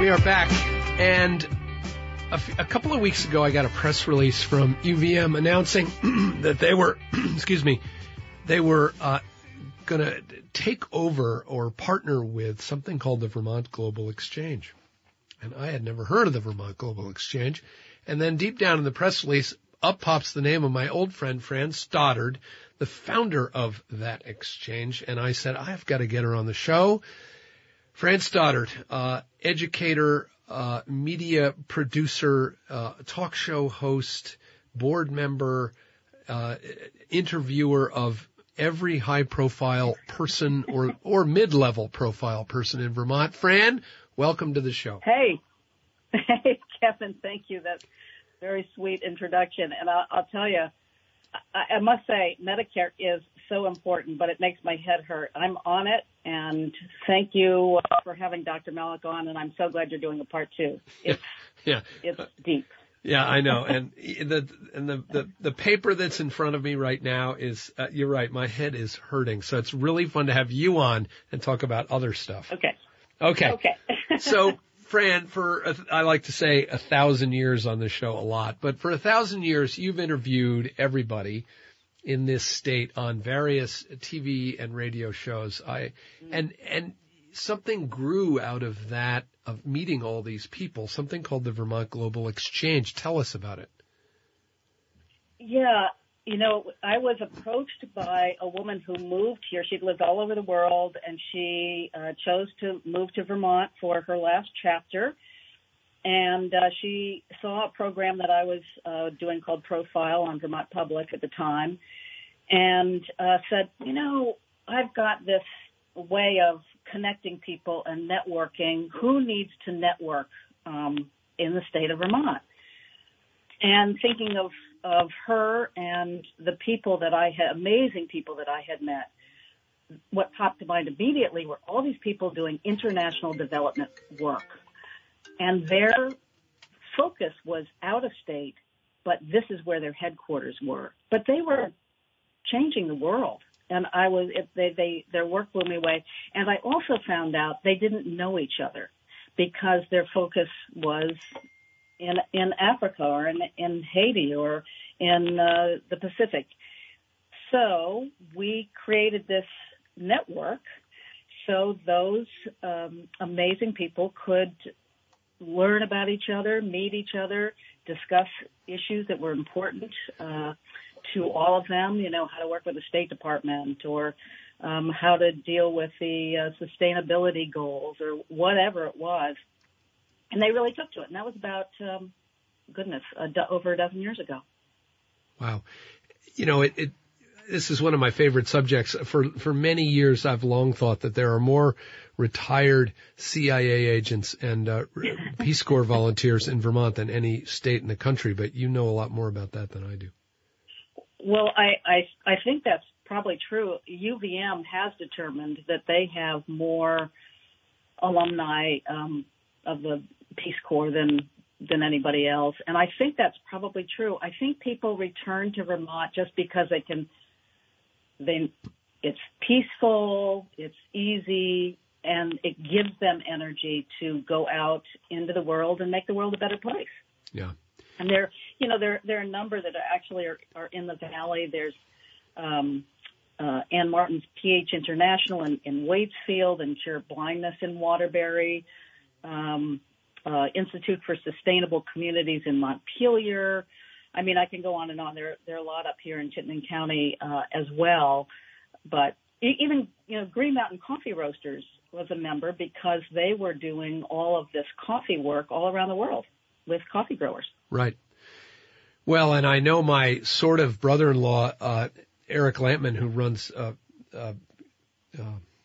We are back, and a, f- a couple of weeks ago, I got a press release from UVM announcing that they were, excuse me, they were uh, going to take over or partner with something called the Vermont Global Exchange. And I had never heard of the Vermont Global Exchange. And then deep down in the press release, up pops the name of my old friend Fran Stoddard, the founder of that exchange. And I said, I've got to get her on the show. Fran Stoddard, uh, educator, uh, media producer, uh, talk show host, board member, uh, interviewer of every high profile person or, or mid-level profile person in Vermont. Fran, welcome to the show. Hey. Hey, Kevin. Thank you. That's very sweet introduction. And I'll, I'll tell you, I, I must say Medicare is so important, but it makes my head hurt. I'm on it, and thank you for having Dr. Malik on, and I'm so glad you're doing a part two. It's, yeah. It's deep. Yeah, I know. And the and the, the the paper that's in front of me right now is uh, you're right. My head is hurting. So it's really fun to have you on and talk about other stuff. Okay. Okay. Okay. so Fran, for a, I like to say a thousand years on this show a lot, but for a thousand years you've interviewed everybody in this state on various TV and radio shows. I and and something grew out of that of meeting all these people, something called the Vermont Global Exchange. Tell us about it. Yeah, you know, I was approached by a woman who moved here. She'd lived all over the world and she uh, chose to move to Vermont for her last chapter. And uh, she saw a program that I was uh, doing called Profile on Vermont Public at the time and uh, said, you know, I've got this way of connecting people and networking. Who needs to network um, in the state of Vermont? And thinking of of her and the people that I had, amazing people that I had met, what popped to mind immediately were all these people doing international development work. And their focus was out of state, but this is where their headquarters were. But they were changing the world and I was they they their work blew me away. And I also found out they didn't know each other because their focus was in in Africa or in in Haiti or in uh, the Pacific. So we created this network so those um, amazing people could learn about each other, meet each other, discuss issues that were important. Uh, to all of them, you know, how to work with the State Department or um, how to deal with the uh, sustainability goals or whatever it was. And they really took to it. And that was about, um, goodness, a do- over a dozen years ago. Wow. You know, it, it, this is one of my favorite subjects. For, for many years, I've long thought that there are more retired CIA agents and uh, Peace Corps volunteers in Vermont than any state in the country, but you know a lot more about that than I do. Well, I, I, I think that's probably true. UVM has determined that they have more alumni um, of the Peace Corps than than anybody else, and I think that's probably true. I think people return to Vermont just because they can. They, it's peaceful, it's easy, and it gives them energy to go out into the world and make the world a better place. Yeah. And there, you know, there there are a number that are actually are, are in the valley. There's um, uh, Ann Martin's PH International in, in Waitsfield and Cure Blindness in Waterbury. Um, uh, Institute for Sustainable Communities in Montpelier. I mean, I can go on and on. There, there are a lot up here in Chittenden County uh, as well. But even, you know, Green Mountain Coffee Roasters was a member because they were doing all of this coffee work all around the world with coffee growers. Right. Well, and I know my sort of brother-in-law, uh, Eric Lampman, who runs uh, uh, uh,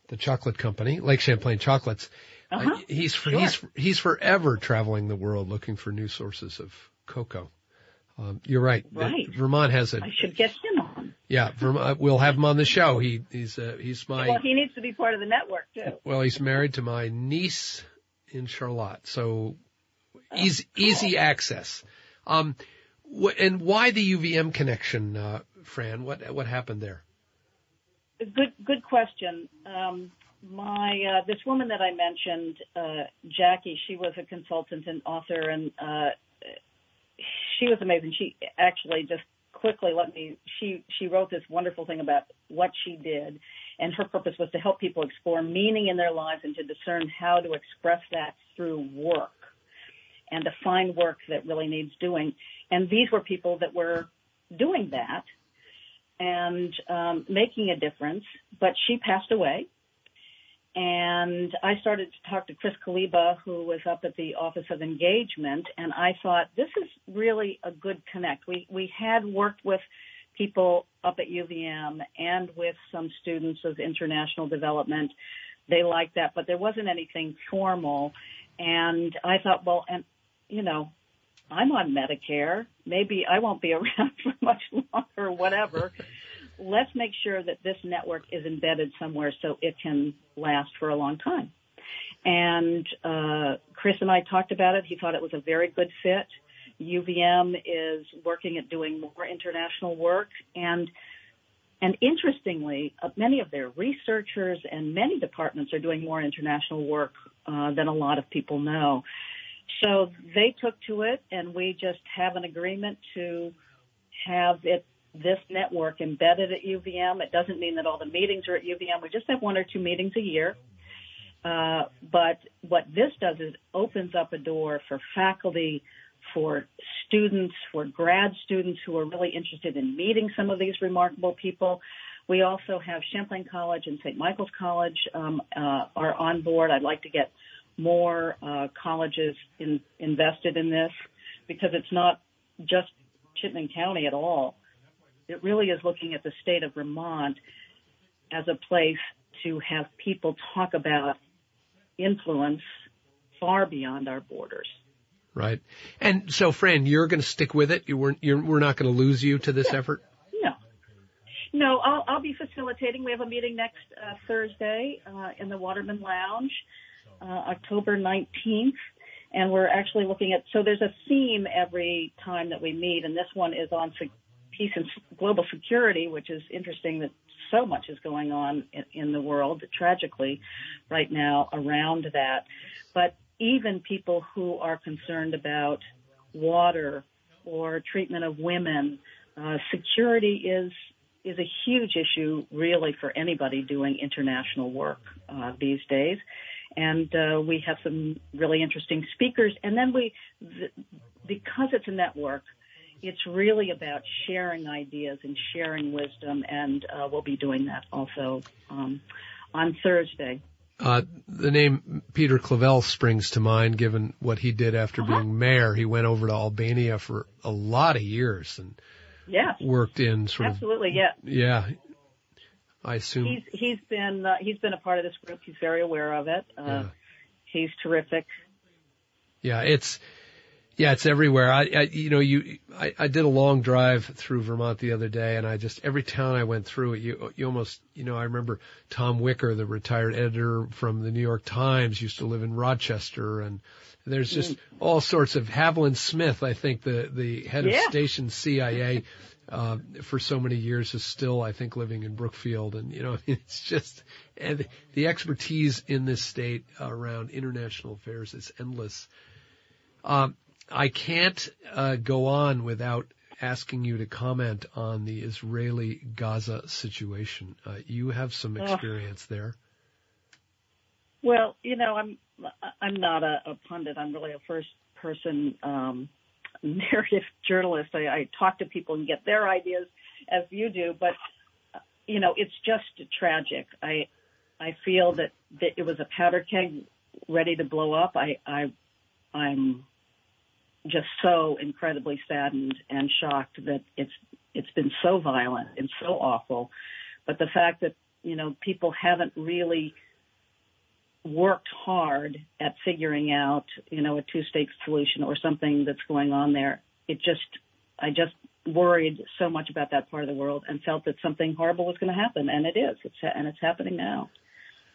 the chocolate company, Lake Champlain Chocolates. Uh-huh. Uh, he's Sure. he's he's forever traveling the world looking for new sources of cocoa. Um, you're right. Right. Vermont has a I should get him. Yeah. Vermont, we'll have him on the show. He he's uh, he's my Well, he needs to be part of the network too. well, he's married to my niece in Charlotte, so Oh, easy easy access. Um, wh- and why the UVM connection, uh, Fran? What what happened there? Good, good question. Um, my uh, this woman that I mentioned, uh, Jackie, she was a consultant and author, and uh, she was amazing. She actually just quickly let me. She she wrote this wonderful thing about what she did, and her purpose was to help people explore meaning in their lives and to discern how to express that through work, and to find work that really needs doing. And these were people that were doing that and um, making a difference. But she passed away. And I started to talk to Chris Kaliba, who was up at the Office of Engagement, and I thought this is really a good connect. We we had worked with people up at UVM and with some students of international development. They liked that, but there wasn't anything formal. And I thought, well, and you know, I'm on Medicare. Maybe I won't be around for much longer or whatever. Let's make sure that this network is embedded somewhere so it can last for a long time. And uh, Chris and I talked about it. He thought it was a very good fit. UVM is working at doing more international work and and interestingly, uh, many of their researchers and many departments are doing more international work uh, than a lot of people know. So they took to it, and we just have an agreement to have it this network embedded at UVM. It doesn't mean that all the meetings are at UVM. We just have one or two meetings a year. Uh, but what this does is opens up a door for faculty, for students, for grad students who are really interested in meeting some of these remarkable people. We also have Champlain College and St. Michael's College um, uh, are on board. I'd like to get more uh, colleges in, invested in this because it's not just Chittenden County at all. It really is looking at the state of Vermont as a place to have people talk about influence far beyond our borders. Right. And so, Fran, you're going to stick with it. You weren't. You're, we're not going to lose you to this effort. No. No, I'll, I'll be facilitating. We have a meeting next uh, Thursday uh, in the Waterman Lounge, uh, October 19th. And we're actually looking at, so there's a theme every time that we meet, and this one is on peace and global security, which is interesting that so much is going on in, the world, tragically, right now around that. But even people who are concerned about water or treatment of women, uh, security is is a huge issue really for anybody doing international work uh, these days. And uh, we have some really interesting speakers. And then we, th- because it's a network, it's really about sharing ideas and sharing wisdom. And uh, we'll be doing that also um, on Thursday. Uh, the name Peter Clavelle springs to mind, given what he did after Uh-huh. being mayor. He went over to Albania for a lot of years and Yes, worked in sort of absolutely. Yeah. yeah. I assume He's he's been uh, he's been a part of this group. He's very aware of it. Uh, Yeah. He's terrific. Yeah, it's yeah, it's everywhere. I, I you know, you I, I did a long drive through Vermont the other day, and I just every town I went through, you you almost you know I remember Tom Wicker, the retired editor from the New York Times, used to live in Rochester, and there's just all sorts of Haviland Smith. I think the the head Yeah. of station CIA. Uh, for so many years is still, I think, living in Brookfield, and you know, it's just, and the expertise in this state around international affairs is endless. Um, I can't uh, go on without asking you to comment on the Israeli-Gaza situation. Uh, you have some experience there. Well, you know, I'm I'm not a, a pundit. I'm really a first person um, narrative journalist. I, I talk to people and get their ideas as you do, but you know, it's just tragic. I I feel that, that it was a powder keg ready to blow up. I I I'm just so incredibly saddened and shocked that it's it's been so violent and so awful. But the fact that you know people haven't really worked hard at figuring out, you know, a two-state solution or something that's going on there. It just, I just worried so much about that part of the world and felt that something horrible was going to happen, and it is. It's and it's happening now.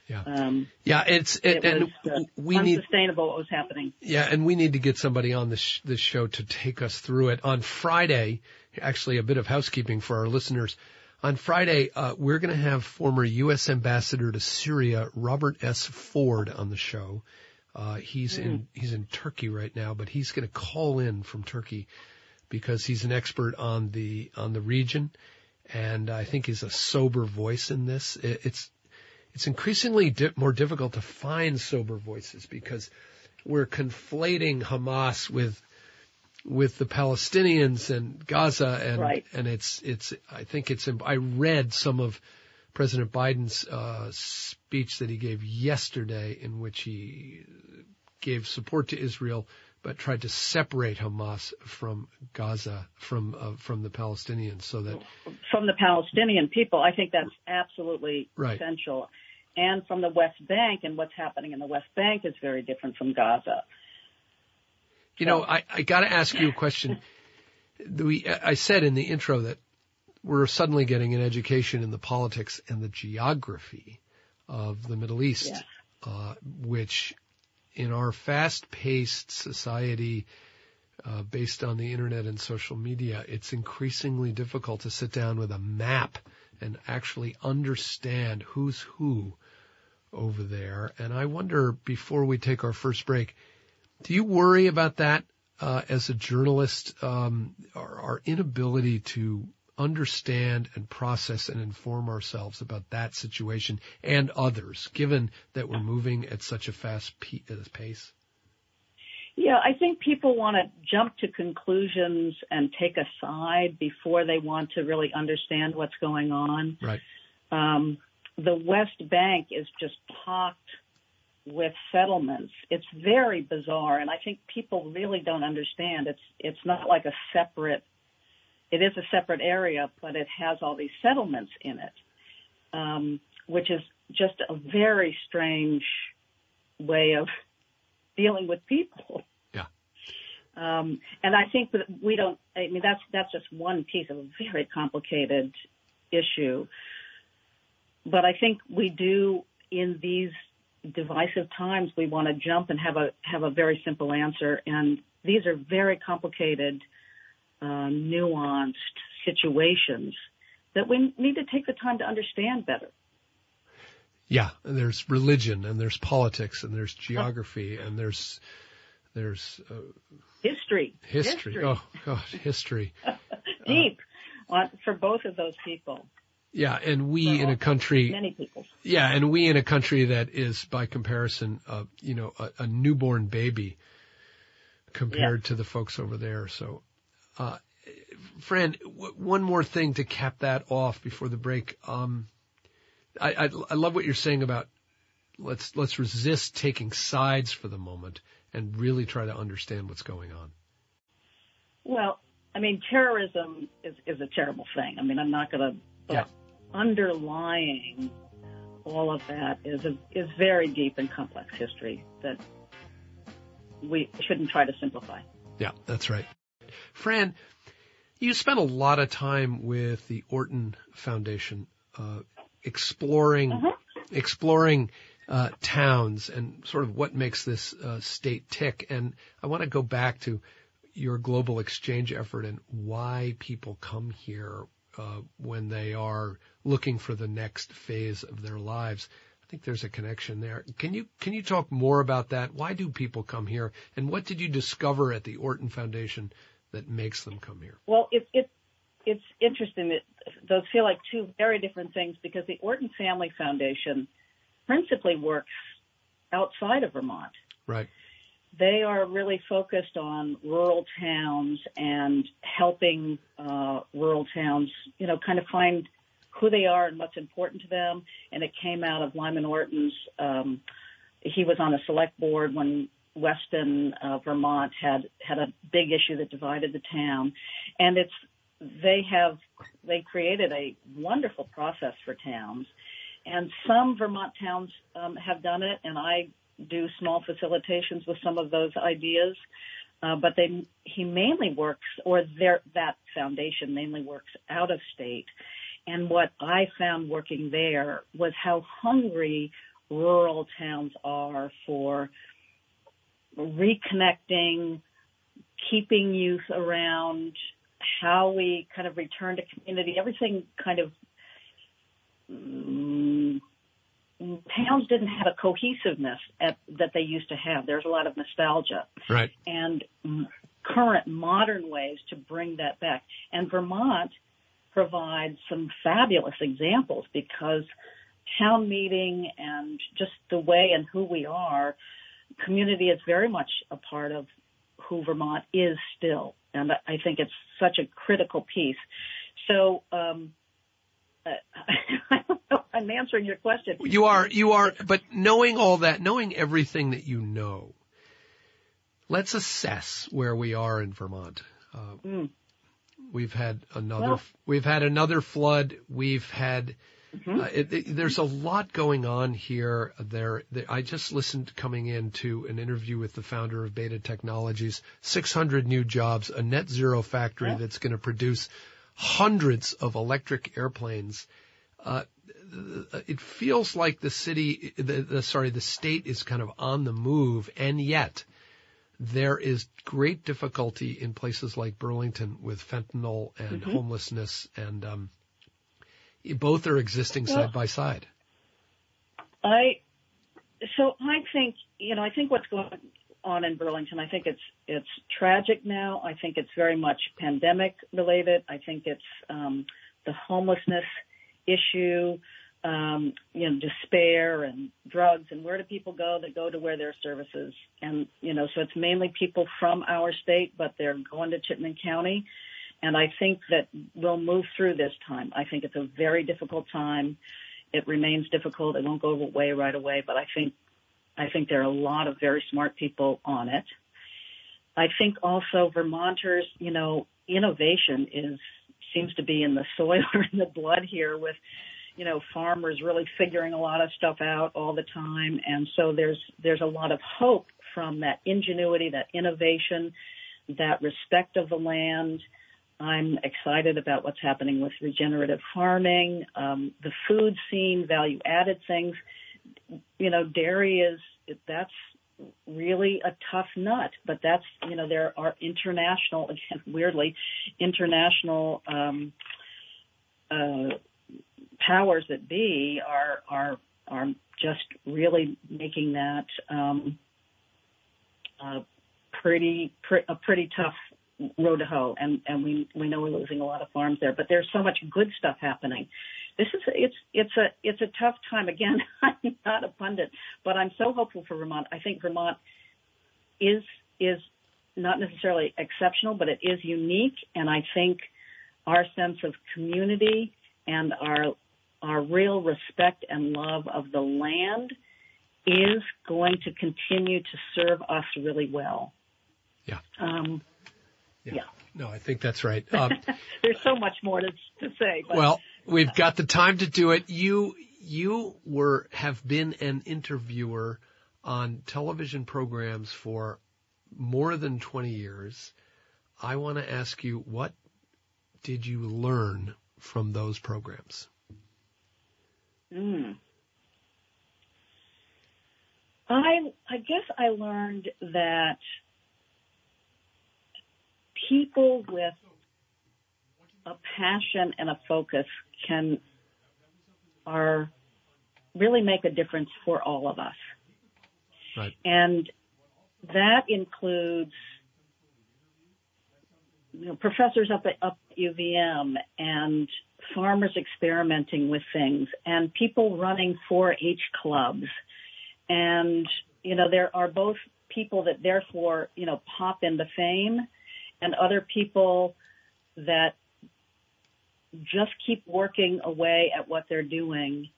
Yeah. Um, yeah, it's it, it and was, uh, we unsustainable need, what was happening. Yeah, and we need to get somebody on this this show to take us through it on Friday. Actually, a bit of housekeeping for our listeners. On Friday, uh, we're going to have former U.S. Ambassador to Syria Robert S. Ford on the show. Uh, he's mm. in he's in Turkey right now, but he's going to call in from Turkey because he's an expert on the on the region, and I think he's a sober voice in this. It, it's it's increasingly di- more difficult to find sober voices because we're conflating Hamas with with the Palestinians and Gaza and right. and it's it's I think it's I read some of President Biden's uh, speech that he gave yesterday in which he gave support to Israel but tried to separate Hamas from Gaza from uh, from the Palestinians so that from the Palestinian people I think that's absolutely right. essential and from the West Bank and what's happening in the West Bank is very different from Gaza. You know, I, I got to ask you a question. We, I said in the intro that we're suddenly getting an education in the politics and the geography of the Middle East, yes. uh, which in our fast-paced society, uh, based on the internet and social media, it's increasingly difficult to sit down with a map and actually understand who's who over there. And I wonder, before we take our first break, do you worry about that uh, as a journalist? Um, our, our inability to understand and process and inform ourselves about that situation and others, given that we're moving at such a fast uh, pace? Yeah, I think people want to jump to conclusions and take a side before they want to really understand what's going on. Right. Um, the West Bank is just pocked with settlements. It's very bizarre, and I think people really don't understand. It's it's not like a separate. It is a separate area, but it has all these settlements in it, um, which is just a very strange way of dealing with people. Yeah. Um, and I think that we don't. I mean, that's that's just one piece of a very complicated issue. But I think we do in these divisive times we want to jump and have a have a very simple answer and these are very complicated uh, nuanced situations that we need to take the time to understand better yeah and there's religion and there's politics and there's geography and there's there's uh, history. history history oh God, history deep uh, for both of those people yeah, and we in a country, many people. Yeah, and we in a country that is, by comparison, uh, you know, a, a newborn baby compared yeah. to the folks over there. So, uh, Fran, w- one more thing to cap that off before the break. Um, I, I, I love what you're saying about let's let's resist taking sides for the moment and really try to understand what's going on. Well, I mean, terrorism is, is a terrible thing. I mean, I'm not going to yeah. underlying all of that is a, is very deep and complex history that we shouldn't try to simplify. Yeah, that's right. Fran, you spent a lot of time with the Orton Foundation, uh, exploring, uh-huh. exploring, uh, towns and sort of what makes this uh, state tick. And I want to go back to your global exchange effort and why people come here, uh, when they are looking for the next phase of their lives. I think there's a connection there. Can you can you talk more about that? Why do people come here, and what did you discover at the Orton Foundation that makes them come here? Well, it, it it's interesting that those feel like two very different things because the Orton Family Foundation principally works outside of Vermont. Right they are really focused on rural towns and helping uh, rural towns, you know, kind of find who they are and what's important to them. And it came out of Lyman Orton's. Um, he was on a select board when Weston, uh, Vermont had had a big issue that divided the town, and it's they have they created a wonderful process for towns and some Vermont towns um, have done it, and I do small facilitations with some of those ideas. Uh, but they, he mainly works, or their, that foundation mainly works out of state. And what I found working there was how hungry rural towns are for reconnecting, keeping youth around, how we kind of return to community, everything kind of um, towns didn't have a cohesiveness at, that they used to have. There's a lot of nostalgia. Right. And current modern ways to bring that back. And Vermont provides some fabulous examples because town meeting and just the way and who we are, community is very much a part of who Vermont is still. And I think it's such a critical piece. So, um, I don't know. I'm answering your question. You are, you are, but knowing all that, knowing everything that you know, let's assess where we are in Vermont. Uh, mm. We've had another, well, we've had another flood. We've had, mm-hmm. uh, it, there's a lot going on here. There, there, I just listened coming in to an interview with the founder of Beta Technologies, 600 new jobs, a net zero factory yeah. that's going to produce hundreds of electric airplanes. Uh, it feels like the city, the, the, sorry, the state is kind of on the move, and yet there is great difficulty in places like Burlington with fentanyl and mm-hmm. homelessness, and um, both are existing well, side by side. I so I think you know I think what's going on in Burlington. I think it's it's tragic now. I think it's very much pandemic related. I think it's um, the homelessness issue, um, you know, despair and drugs. And where do people go? They go to where there are services. And you know, so it's mainly people from our state, but they're going to Chittenden County. And I think that we'll move through this time. I think it's a very difficult time. It remains difficult. It won't go away right away, but I think I think there are a lot of very smart people on it. I think also Vermonters, you know, innovation is seems to be in the soil or in the blood here with you know farmers really figuring a lot of stuff out all the time and so there's there's a lot of hope from that ingenuity that innovation that respect of the land I'm excited about what's happening with regenerative farming, um, the food scene, value added things. You know, dairy is that's really a tough nut, but that's you know there are international again weirdly international um, uh, powers that be are are are just really making that um, uh, pretty, a pretty tough road to hoe, and and we we know we're losing a lot of farms there, but there's so much good stuff happening this is it's it's a it's a tough time. Again, I'm not a pundit, but I'm so hopeful for Vermont. I think Vermont is is not necessarily exceptional, but it is unique, and I think our sense of community and our our real respect and love of the land is going to continue to serve us really well. Yeah. Um, yeah. yeah. No, I think that's right. Um, There's so much more to, to say. But. Well, we've got the time to do it. You you were have been an interviewer on television programs for more than 20 years. I want to ask you what did you learn from those programs? Mm. I I guess I learned that people with a passion and a focus can are really make a difference for all of us. Right. And that includes you know, professors up at, up at UVM and farmers experimenting with things and people running 4-H clubs. And, you know, there are both people that therefore, you know, pop into fame and other people that just keep working away at what they're doing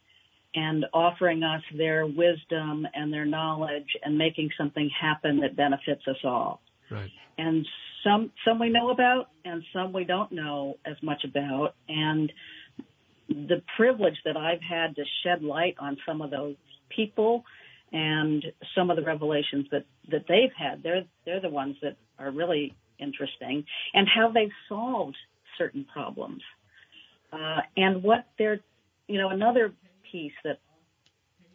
and offering us their wisdom and their knowledge and making something happen that benefits us all. Right. And some some we know about and some we don't know as much about and the privilege that I've had to shed light on some of those people and some of the revelations that that they've had. They're they're the ones that are really interesting, and how they've solved certain problems, uh, and what they're you know another piece that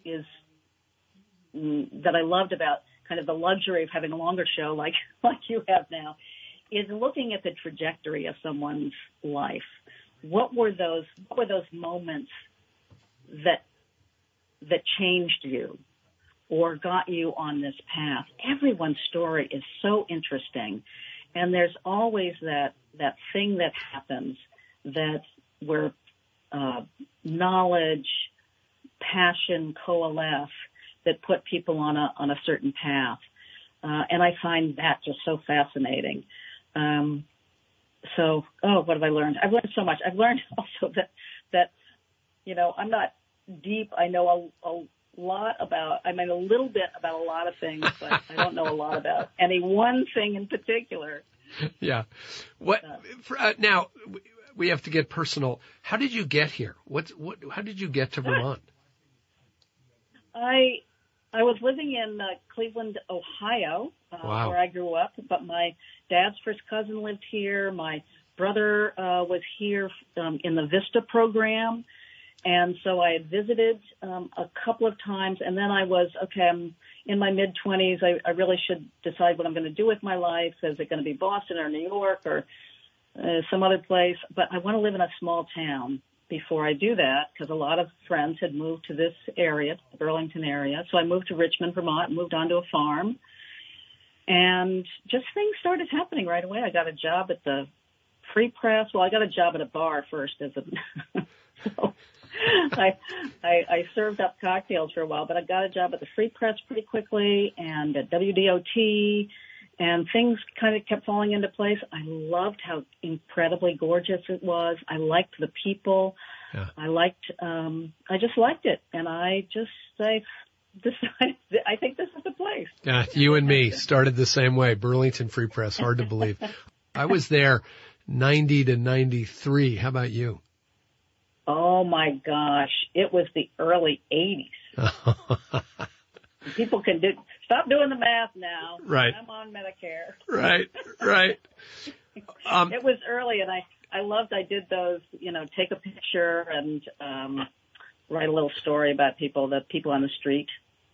is mm, that I loved about kind of the luxury of having a longer show like like you have now is looking at the trajectory of someone's life. What were those what were those moments that that changed you or got you on this path? Everyone's story is so interesting and there's always that that thing that happens that where uh, knowledge, passion coalesce that put people on a on a certain path. Uh, and I find that just so fascinating. Um, so, oh, what have I learned? I've learned so much. I've learned also that, that, you know, I'm not deep. I know a lot about, I mean, a little bit about a lot of things, but I don't know a lot about any one thing in particular. Yeah. What, for, uh, now, we have to get personal. How did you get here? What's, what, how did you get to Vermont? I, I was living in uh, Cleveland, Ohio, uh, Wow. where I grew up, but my dad's first cousin lived here. My brother uh, was here um, in the Vista program, and so I had visited um, a couple of times. And then I was okay. I'm in my mid twenties. I, I really should decide what I'm going to do with my life. Is it going to be Boston or New York or uh, some other place? But I want to live in a small town before I do that because a lot of friends had moved to this area, the Burlington area. So I moved to Richmond, Vermont, moved onto a farm. And just things started happening right away. I got a job at the Free Press. Well, I got a job at a bar first as a, so I, I, I served up cocktails for a while, but I got a job at the Free Press pretty quickly and at WDOT and things kind of kept falling into place. I loved how incredibly gorgeous it was. I liked the people. Yeah. I liked, um, I just liked it. And I just, I decided, I think this is the place. Yeah, you and me started the same way. Burlington Free Press, hard to believe. I was there 90 to 93. How about you? Oh my gosh. It was the early 80s. People can do, stop doing the math now. Right. I'm on Medicare. right, right. Um, It was early and I, I loved, I did those, you know, take a picture and, um, write a little story about people, the people on the street.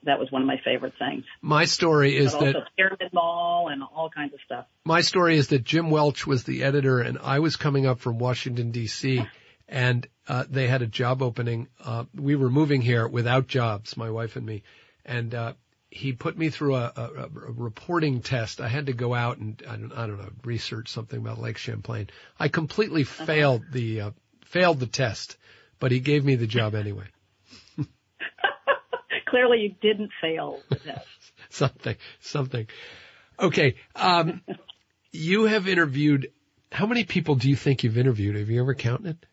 That was one of my favorite things. my story is But that also Pyramid Mall and all kinds of stuff. my story is that Jim Welch was the editor and I was coming up from Washington DC and uh, they had a job opening. Uh, we were moving here without jobs, my wife and me, and uh, he put me through a, a, a reporting test. I had to go out and I don't, I don't know research something about Lake Champlain. I completely failed the uh, failed the test, but he gave me the job anyway. Clearly you didn't fail the test. something, something. Okay. Um, you have interviewed, how many people do you think you've interviewed? Have you ever counted?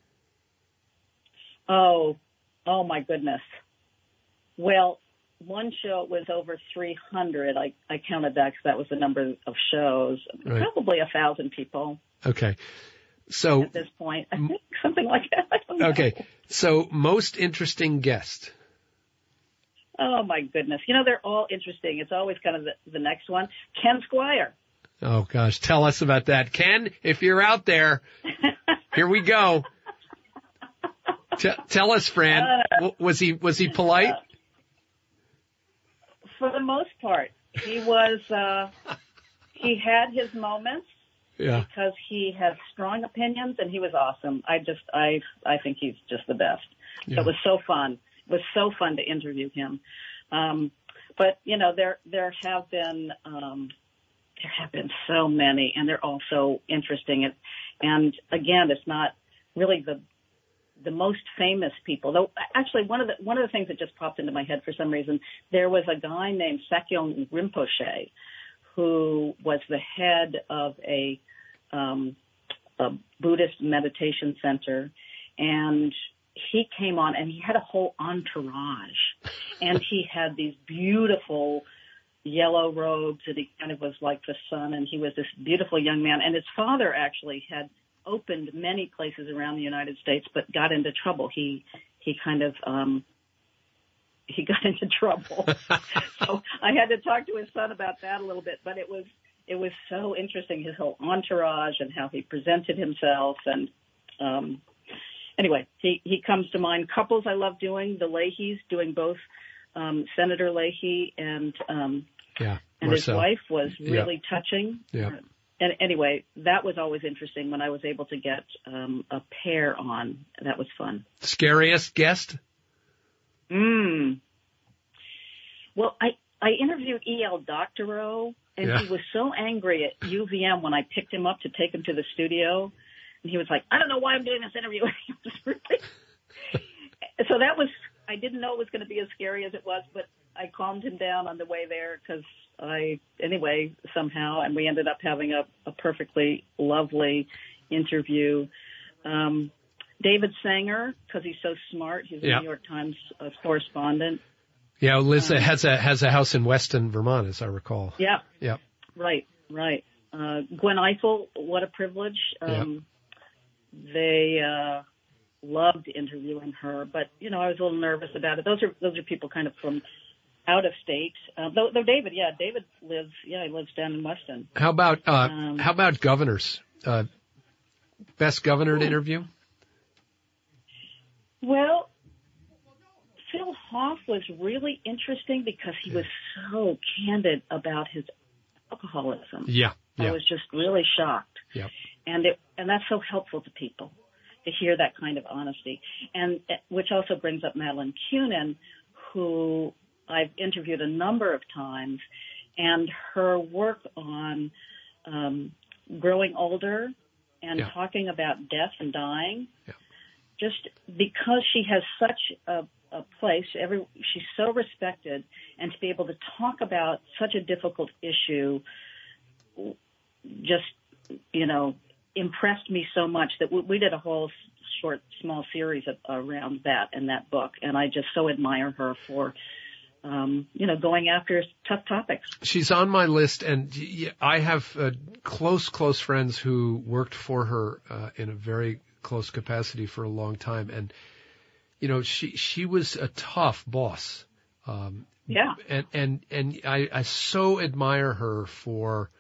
Oh, oh my goodness. Well, one show was over 300. I, I counted that because that was the number of shows. Right. Probably a thousand people Okay. So, at this point. I think something like that. Don't know. okay. So most interesting guest. Oh my goodness. You know, they're all interesting. It's always kind of the, the next one. Ken Squier. Oh gosh. Tell us about that. Ken, if you're out there, here we go. T- tell us, Fran. W- Was he, was he polite? For the most part, he was, uh, he had his moments Yeah. because he had strong opinions and he was awesome. I just, I, I think he's just the best. Yeah. It was so fun. It was so fun to interview him. Um, but you know, there, there have been, um, there have been so many and they're all so interesting. And, and again, it's not really the, the most famous people. Though actually one of the one of the things that just popped into my head for some reason, there was a guy named Sakyong Rinpoche who was the head of a, um, a Buddhist meditation center, and he came on and he had a whole entourage, and he had these beautiful yellow robes and he kind of was like the sun and he was this beautiful young man and his father actually had opened many places around the United States, but got into trouble. He he kind of um, he got into trouble. so I had to talk to his son about that a little bit, but it was it was so interesting his whole entourage and how he presented himself and um anyway, he he comes to mind. Couples I love doing, the Leahys doing both um Senator Leahy and um Yeah. and his wife was really touching. Yeah. And anyway, that was always interesting when I was able to get um a pair on. That was fun. Scariest guest? Mm. Well, I I interviewed E.L. Doctorow, and Yeah. he was so angry at UVM when I picked him up to take him to the studio, and he was like, "I don't know why I'm doing this interview." He was really- so that was I didn't know it was going to be as scary as it was, but I calmed him down on the way there because I anyway somehow, and we ended up having a, a perfectly lovely interview. Um, David Sanger, because he's so smart, he's a Yeah. New York Times uh, correspondent. Yeah, Liz has a has a house in Weston, Vermont, as I recall. Yeah, Yeah. right, right. Uh, Gwen Ifill, what a privilege. Um, They uh, loved interviewing her, but you know I was a little nervous about it. Those are those are people kind of from out of state. Uh, though, though David, yeah, David lives, yeah, he lives down in Weston. How about uh Um, how about governors? Uh best governor to interview? Well, Phil Hoff was really interesting because he was so candid about his alcoholism. Yeah. I was just really shocked. Yep. And it, and that's so helpful to people to hear that kind of honesty. And uh, which also brings up Madeleine Kunin, who I've interviewed a number of times, and her work on um, growing older and Yeah. talking about death and dying. Yeah. Just because she has such a, a place, every she's so respected, and to be able to talk about such a difficult issue just you know impressed me so much that we, we did a whole short small series of, around that in that book and i just so admire her for um you know going after tough topics She's on my list, and y- I have uh, close, close friends who worked for her uh, in a very close capacity for a long time, and you know, she she was a tough boss, um, yeah and and and I, I so admire her for.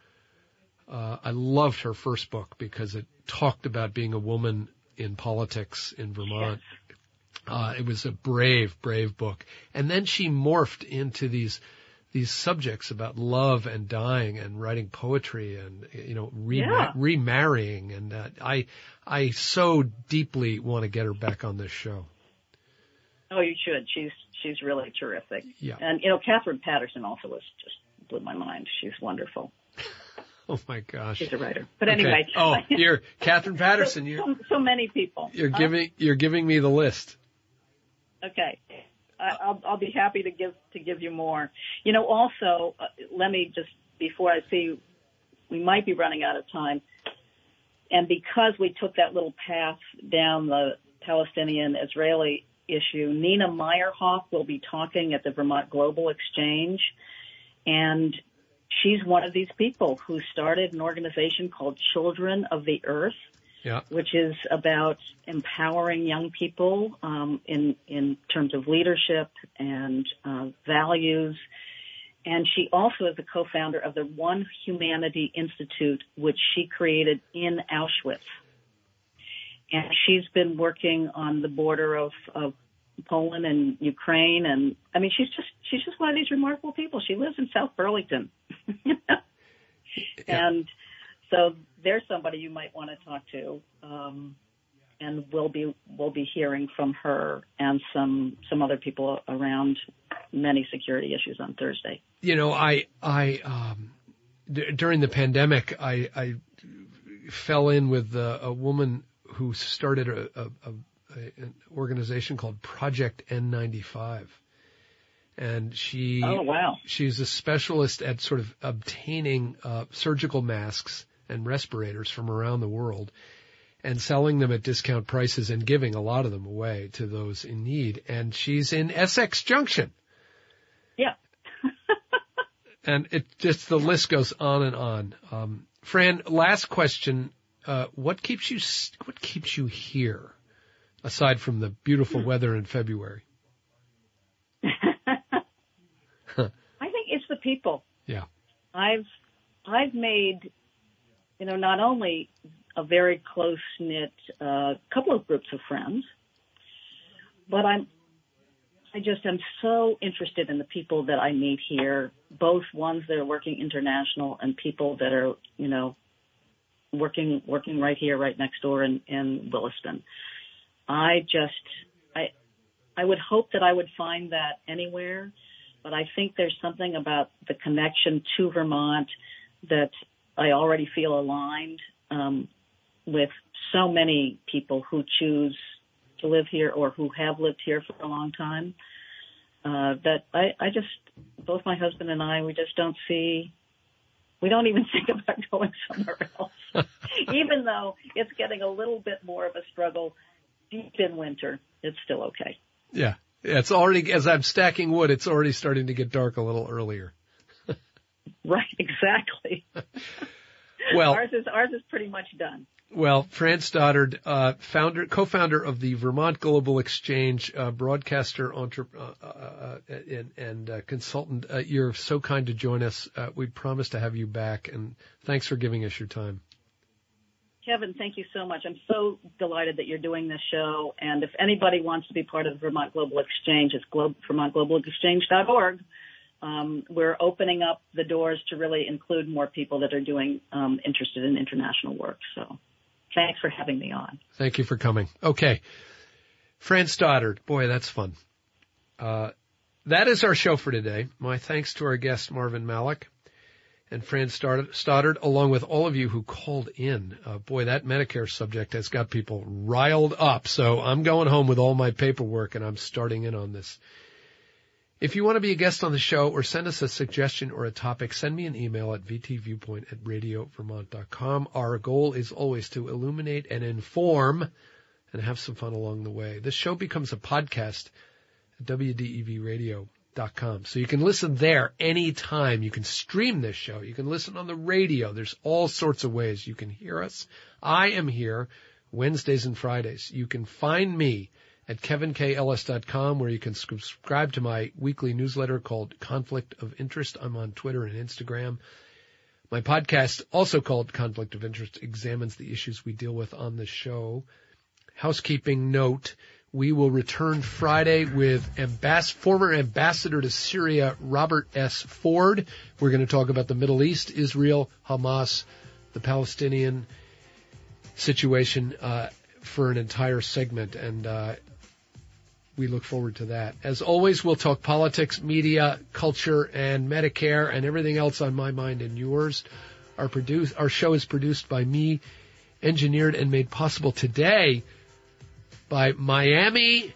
Uh, I loved her first book because it talked about being a woman in politics in Vermont. Uh, it was a brave, brave book. And then she morphed into these, these subjects about love and dying and writing poetry and, you know, re- Yeah. remarrying. And, uh, I, I so deeply want to get her back on this show. oh you should she's she's really terrific Yeah. and you know katherine paterson also was just blew my mind she's wonderful Oh my gosh. she's a writer but Okay. anyway Oh, you're Katherine Paterson. You're, so, so many people you're giving, you're giving me the list. Okay. I'll, I'll be happy to give to give you more. You know, also, uh, let me just before I see we might be running out of time, and because we took that little path down the Palestinian-Israeli issue, Nina Meyerhof will be talking at the Vermont Global Exchange, and she's one of these people who started an organization called Children of the Earth Yeah. which is about empowering young people um, in in terms of leadership and uh, values. And she also is the co-founder of the One Humanity Institute, which she created in Auschwitz. And she's been working on the border of, of Poland and Ukraine, and I mean, she's just she's just one of these remarkable people. She lives in South Burlington, Yeah. and so there's somebody you might want to talk to. Um, and we'll be we'll be hearing from her and some some other people around many security issues on Thursday. you know, I, I, um, d- during the pandemic, I, I fell in with a, a woman who started a, a, a, an organization called Project N95. And she, Oh wow! she's a specialist at sort of obtaining, uh, surgical masks and respirators from around the world and selling them at discount prices and giving a lot of them away to those in need. And she's in Essex Junction. Yeah. and it just the list goes on and on. Um, Fran, last question. uh, what keeps you what keeps you here, aside from the beautiful weather in February? I think it's the people. Yeah. I've I've made, you know, not only a very close knit uh, couple of groups of friends, but I'm I just am so interested in the people that I meet here, both ones that are working international and people that are, you know, working working right here, right next door in, in Williston. I just I I would hope that I would find that anywhere, but I think there's something about the connection to Vermont that I already feel aligned um, with so many people who choose to live here or who have lived here for a long time. Uh, that I, I just, both my husband and I, we just don't see, we don't even think about going somewhere else. even though it's getting a little bit more of a struggle deep in winter, it's still okay. Yeah. It's already, as I'm stacking wood, it's already starting to get dark a little earlier. right, exactly. well, ours is, ours is pretty much done. Well, Fran Stoddard, uh, founder, co-founder of the Vermont Global Exchange, uh, broadcaster, entre- uh, uh, uh and, and uh, consultant, you're so kind to join us. we promise to have you back, and thanks for giving us your time. Kevin, thank you so much. I'm so delighted that you're doing this show. And if anybody wants to be part of the Vermont Global Exchange, it's Glo- vermontglobalexchange.org. Um, we're opening up the doors to really include more people that are doing um, interested in international work. So Thanks for having me on. Thank you for coming. Okay. Fran Stoddard. Boy, that's fun. Uh, that is our show for today. My thanks to our guest, Marvin Malik and Fran Stoddard, along with all of you who called in. Uh, boy, that Medicare subject has got people riled up. So I'm going home with all my paperwork and I'm starting in on this. If you want to be a guest on the show or send us a suggestion or a topic, send me an email at vtviewpoint at radiovermont.com. Our goal is always to illuminate and inform and have some fun along the way. This show becomes a podcast at wdevradio.com. So you can listen there anytime. You can stream this show. You can listen on the radio. There's all sorts of ways you can hear us. I am here Wednesdays and Fridays. You can find me at kevinkellis.com where you can subscribe to my weekly newsletter called Conflict of Interest. I'm on Twitter and Instagram. My podcast, also called Conflict of Interest, examines the issues we deal with on the show. Housekeeping note, we will return Friday with ambass- former ambassador to Syria, Robert S. Ford. We're going to talk about the Middle East, Israel, Hamas, the Palestinian situation uh, for an entire segment. And uh, we look forward to that. As always, we'll talk politics, media, culture, and Medicare and everything else on my mind and yours. Our produce, our show is produced by me, engineered and made possible today by Miami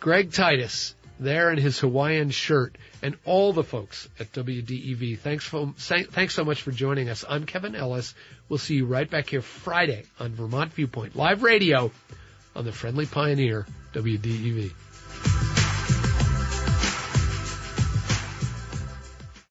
Greg Titus there in his Hawaiian shirt and all the folks at WDEV. Thanks, for, thanks so much for joining us. I'm Kevin Ellis. We'll see you right back here Friday on Vermont Viewpoint Live Radio on the Friendly Pioneer WDEV.